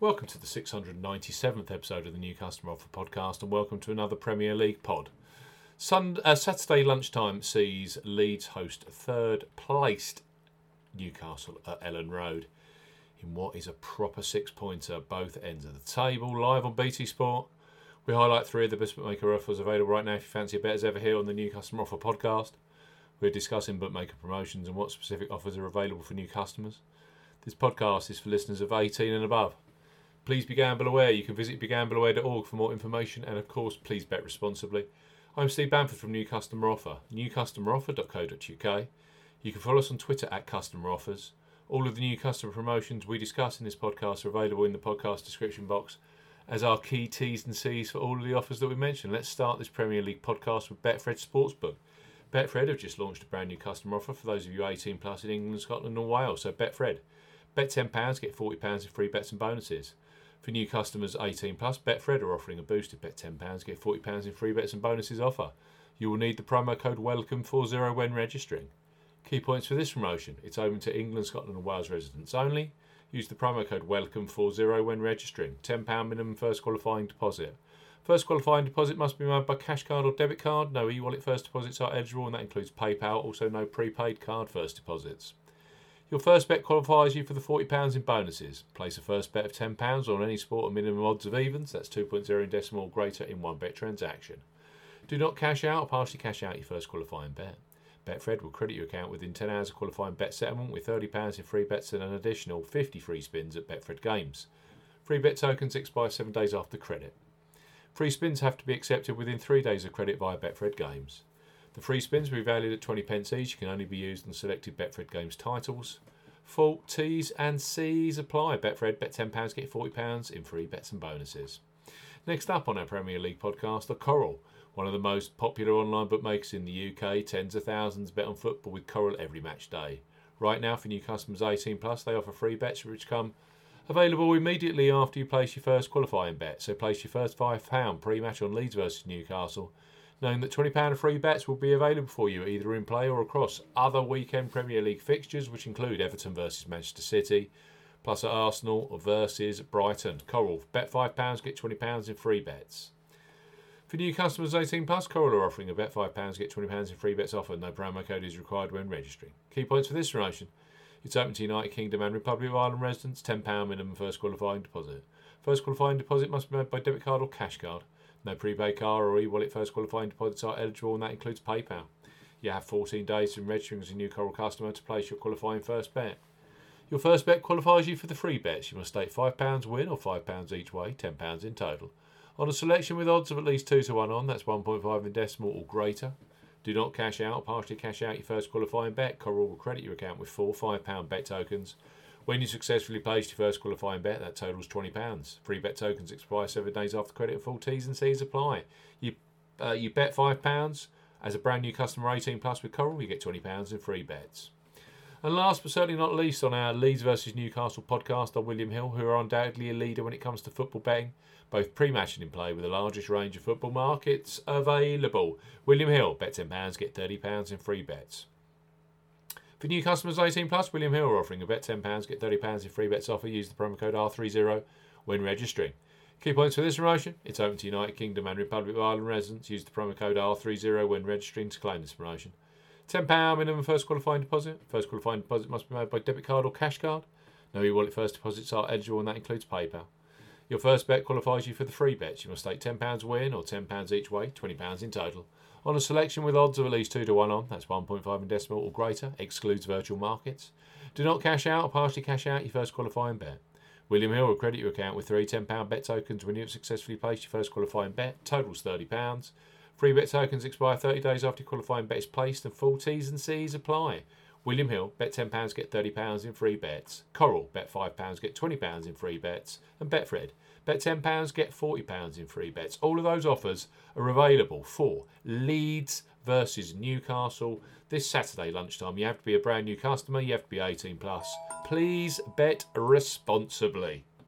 Welcome to the 697th episode of the New Customer Offer podcast, and welcome to another Premier League pod. Sun, uh, Saturday lunchtime sees Leeds host third placed Newcastle at Elland Road in what is a proper six pointer, both ends of the table, live on BT Sport. We highlight three of the best bookmaker offers available right now if you fancy a bet as ever here on the New Customer Offer podcast. We're discussing bookmaker promotions and what specific offers are available for new customers. This podcast is for listeners of 18 and above. Please be gamble aware. You can visit begambleaware.org for more information and, of course, please bet responsibly. I'm Steve Bamford from New Customer Offer, newcustomeroffer.co.uk. You can follow us on Twitter at Customer Offers. All of the new customer promotions we discuss in this podcast are available in the podcast description box as our key T's and C's for all of the offers that we mentioned. Let's start this Premier League podcast with Betfred Sportsbook. Betfred have just launched a brand new customer offer for those of you 18 plus in England, Scotland, and Wales. So Betfred, bet £10, get £40 in free bets and bonuses. For new customers 18 plus, Betfred are offering a boosted bet £10, get £40 in free bets and bonuses offer. You will need the promo code WELCOME40 when registering. Key points for this promotion it's open to England, Scotland, and Wales residents only. Use the promo code WELCOME40 when registering. £10 minimum first qualifying deposit. First qualifying deposit must be made by cash card or debit card. No e wallet first deposits are eligible, and that includes PayPal. Also, no prepaid card first deposits. Your first bet qualifies you for the £40 in bonuses. Place a first bet of £10 on any sport at minimum odds of evens, that's 2.0 in decimal or greater in one bet transaction. Do not cash out or partially cash out your first qualifying bet. Betfred will credit your account within 10 hours of qualifying bet settlement with £30 in free bets and an additional 50 free spins at Betfred Games. Free bet tokens expire 7 days after credit. Free spins have to be accepted within 3 days of credit via Betfred Games. The free spins will be valued at 20 pence each, You can only be used on selected Betfred Games titles. Full T's and C's apply. Betfred, bet £10, get £40 in free bets and bonuses. Next up on our Premier League podcast are Coral, one of the most popular online bookmakers in the UK. Tens of thousands bet on football with Coral every match day. Right now, for new customers 18 plus, they offer free bets which come available immediately after you place your first qualifying bet. So place your first £5 pre-match on Leeds versus Newcastle knowing that £20 free bets will be available for you either in play or across other weekend Premier League fixtures, which include Everton versus Manchester City, plus at Arsenal versus Brighton. Coral, bet £5, get £20 in free bets. For new customers 18 plus, Coral are offering a bet £5, get £20 in free bets offer. No promo code is required when registering. Key points for this promotion. It's open to United Kingdom and Republic of Ireland residents, £10 minimum first qualifying deposit. First qualifying deposit must be made by debit card or cash card. No prepaid car or e-wallet first qualifying deposits are eligible, and that includes PayPal. You have 14 days from registering as a new Coral customer to place your qualifying first bet. Your first bet qualifies you for the free bets. You must stake £5 win or £5 each way, £10 in total. On a selection with odds of at least 2 to 1 on, that's 1.5 in decimal or greater. Do not cash out partially cash out your first qualifying bet. Coral will credit your account with four £5 bet tokens when you successfully placed your first qualifying bet, that totals £20. Free bet tokens expire seven days after credit and full T's and C's apply. You, uh, you bet £5 as a brand new customer 18 plus with Coral, you get £20 in free bets. And last but certainly not least, on our Leeds versus Newcastle podcast are William Hill, who are undoubtedly a leader when it comes to football betting, both pre match and in play, with the largest range of football markets available. William Hill, bet £10, get £30 in free bets. For new customers 18 plus, William Hill are offering a bet £10, get £30 in free bets offer. Use the promo code R30 when registering. Key points for this promotion it's open to United Kingdom and Republic of Ireland residents. Use the promo code R30 when registering to claim this promotion. £10 minimum first qualifying deposit. First qualifying deposit must be made by debit card or cash card. No e wallet first deposits are eligible, and that includes PayPal. Your first bet qualifies you for the free bets. You must stake £10 win or £10 each way, £20 in total. On a selection with odds of at least 2 to 1 on, that's 1.5 in decimal or greater, excludes virtual markets. Do not cash out or partially cash out your first qualifying bet. William Hill will credit your account with three £10 bet tokens when you have successfully placed your first qualifying bet, totals £30. Free bet tokens expire 30 days after qualifying bet is placed and full T's and C's apply. William Hill, bet £10, get £30 in free bets. Coral, bet £5, get £20 in free bets. And Betfred, bet £10, get £40 in free bets. All of those offers are available for Leeds versus Newcastle this Saturday lunchtime. You have to be a brand new customer, you have to be 18 plus. Please bet responsibly.